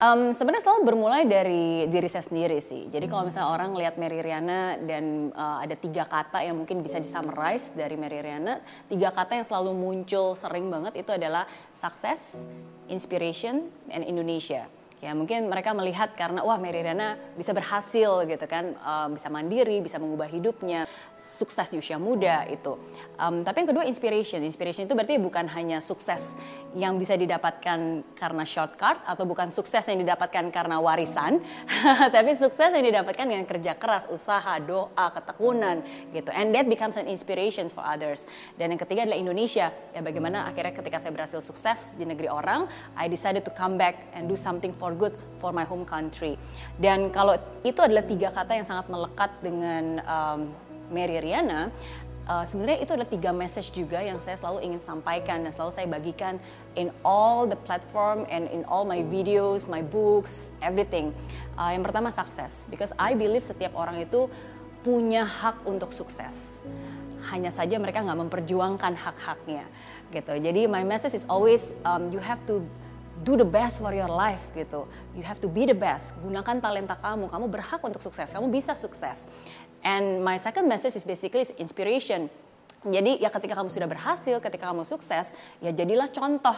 Um, sebenarnya selalu bermulai dari diri saya sendiri sih. Jadi kalau misalnya orang lihat Mary Riana dan uh, ada tiga kata yang mungkin bisa disummarize dari Mary Riana, tiga kata yang selalu muncul sering banget itu adalah success, inspiration, and Indonesia. Ya mungkin mereka melihat karena wah Mary Riana bisa berhasil gitu kan, uh, bisa mandiri, bisa mengubah hidupnya sukses di usia muda itu. Um, tapi yang kedua inspiration. Inspiration itu berarti bukan hanya sukses yang bisa didapatkan karena shortcut atau bukan sukses yang didapatkan karena warisan, tapi sukses yang didapatkan dengan kerja keras, usaha, doa, ketekunan gitu. And that becomes an inspiration for others. Dan yang ketiga adalah Indonesia. Ya bagaimana akhirnya ketika saya berhasil sukses di negeri orang, I decided to come back and do something for good for my home country. Dan kalau itu adalah tiga kata yang sangat melekat dengan um, Mary Riana, uh, sebenarnya itu ada tiga message juga yang saya selalu ingin sampaikan dan selalu saya bagikan in all the platform and in all my videos, my books, everything. Uh, yang pertama sukses, because I believe setiap orang itu punya hak untuk sukses. Hanya saja mereka nggak memperjuangkan hak-haknya, gitu. Jadi my message is always um, you have to do the best for your life gitu. You have to be the best. Gunakan talenta kamu. Kamu berhak untuk sukses. Kamu bisa sukses. And my second message is basically is inspiration. Jadi ya ketika kamu sudah berhasil, ketika kamu sukses, ya jadilah contoh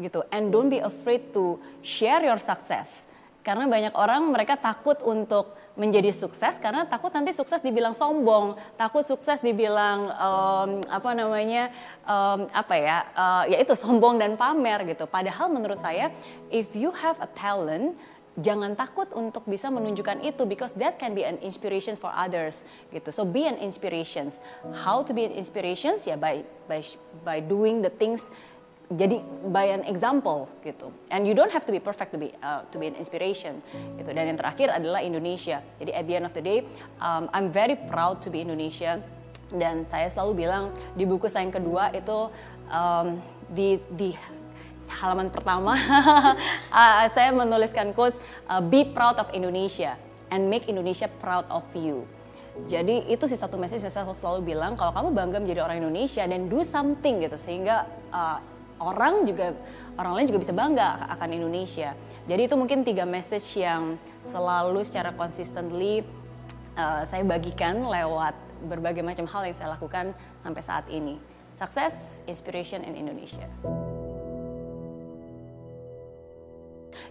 gitu. And don't be afraid to share your success. Karena banyak orang mereka takut untuk menjadi sukses karena takut nanti sukses dibilang sombong, takut sukses dibilang um, apa namanya um, apa ya, uh, ya itu sombong dan pamer gitu. Padahal menurut saya, if you have a talent, jangan takut untuk bisa menunjukkan itu because that can be an inspiration for others gitu. So be an inspiration. How to be an inspiration? Ya by by by doing the things jadi by an example gitu. And you don't have to be perfect to be uh, to be an inspiration gitu. Dan yang terakhir adalah Indonesia. Jadi at the end of the day, um, I'm very proud to be Indonesia. Dan saya selalu bilang di buku saya yang kedua itu um, di di halaman pertama uh, saya menuliskan quotes uh, be proud of Indonesia and make Indonesia proud of you. Jadi itu sih satu message yang saya selalu bilang kalau kamu bangga menjadi orang Indonesia dan do something gitu sehingga uh, orang juga orang lain juga bisa bangga akan Indonesia. Jadi itu mungkin tiga message yang selalu secara consistently uh, saya bagikan lewat berbagai macam hal yang saya lakukan sampai saat ini. Sukses, inspiration, and Indonesia.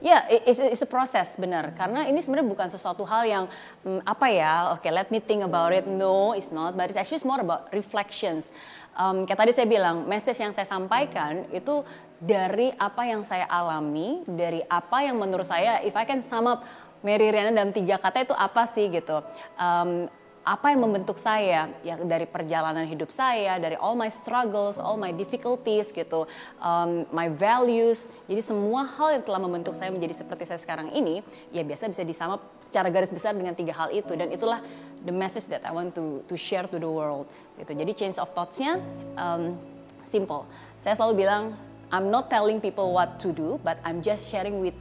Ya, yeah, it's, it's a process benar. Karena ini sebenarnya bukan sesuatu hal yang um, apa ya, oke okay, let me think about it. No, it's not. But it's actually more about reflections. Um, kayak tadi saya bilang, message yang saya sampaikan itu dari apa yang saya alami, dari apa yang menurut saya, if I can sum up Mary Riana dalam tiga kata itu apa sih gitu. Um, apa yang membentuk saya? Ya dari perjalanan hidup saya dari all my struggles all my difficulties gitu um, my values. Jadi semua hal yang telah membentuk saya menjadi seperti saya sekarang ini ya biasa bisa disama secara garis besar dengan tiga hal itu. Dan itulah the message that I want to to share to the world gitu. Jadi change of thoughts-nya um, simple. Saya selalu bilang I'm not telling people what to do but I'm just sharing with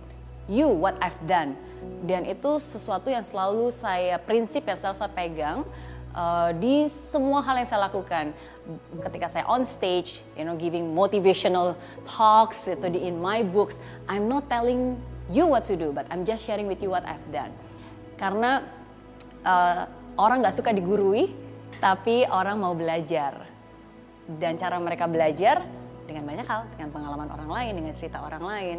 you what I've done. Dan itu sesuatu yang selalu saya prinsip yang selalu saya pegang uh, di semua hal yang saya lakukan. Ketika saya on stage, you know, giving motivational talks itu di in my books, I'm not telling you what to do, but I'm just sharing with you what I've done. Karena uh, orang nggak suka digurui, tapi orang mau belajar. Dan cara mereka belajar dengan banyak hal, dengan pengalaman orang lain, dengan cerita orang lain.